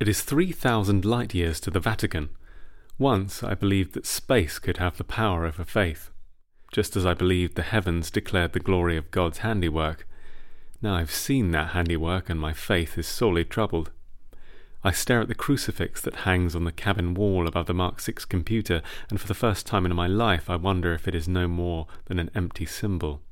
It is 3,000 light years to the Vatican. Once I believed that space could have the power over faith, just as I believed the heavens declared the glory of God's handiwork. Now I've seen that handiwork, and my faith is sorely troubled. I stare at the crucifix that hangs on the cabin wall above the Mark VI computer, and for the first time in my life I wonder if it is no more than an empty symbol.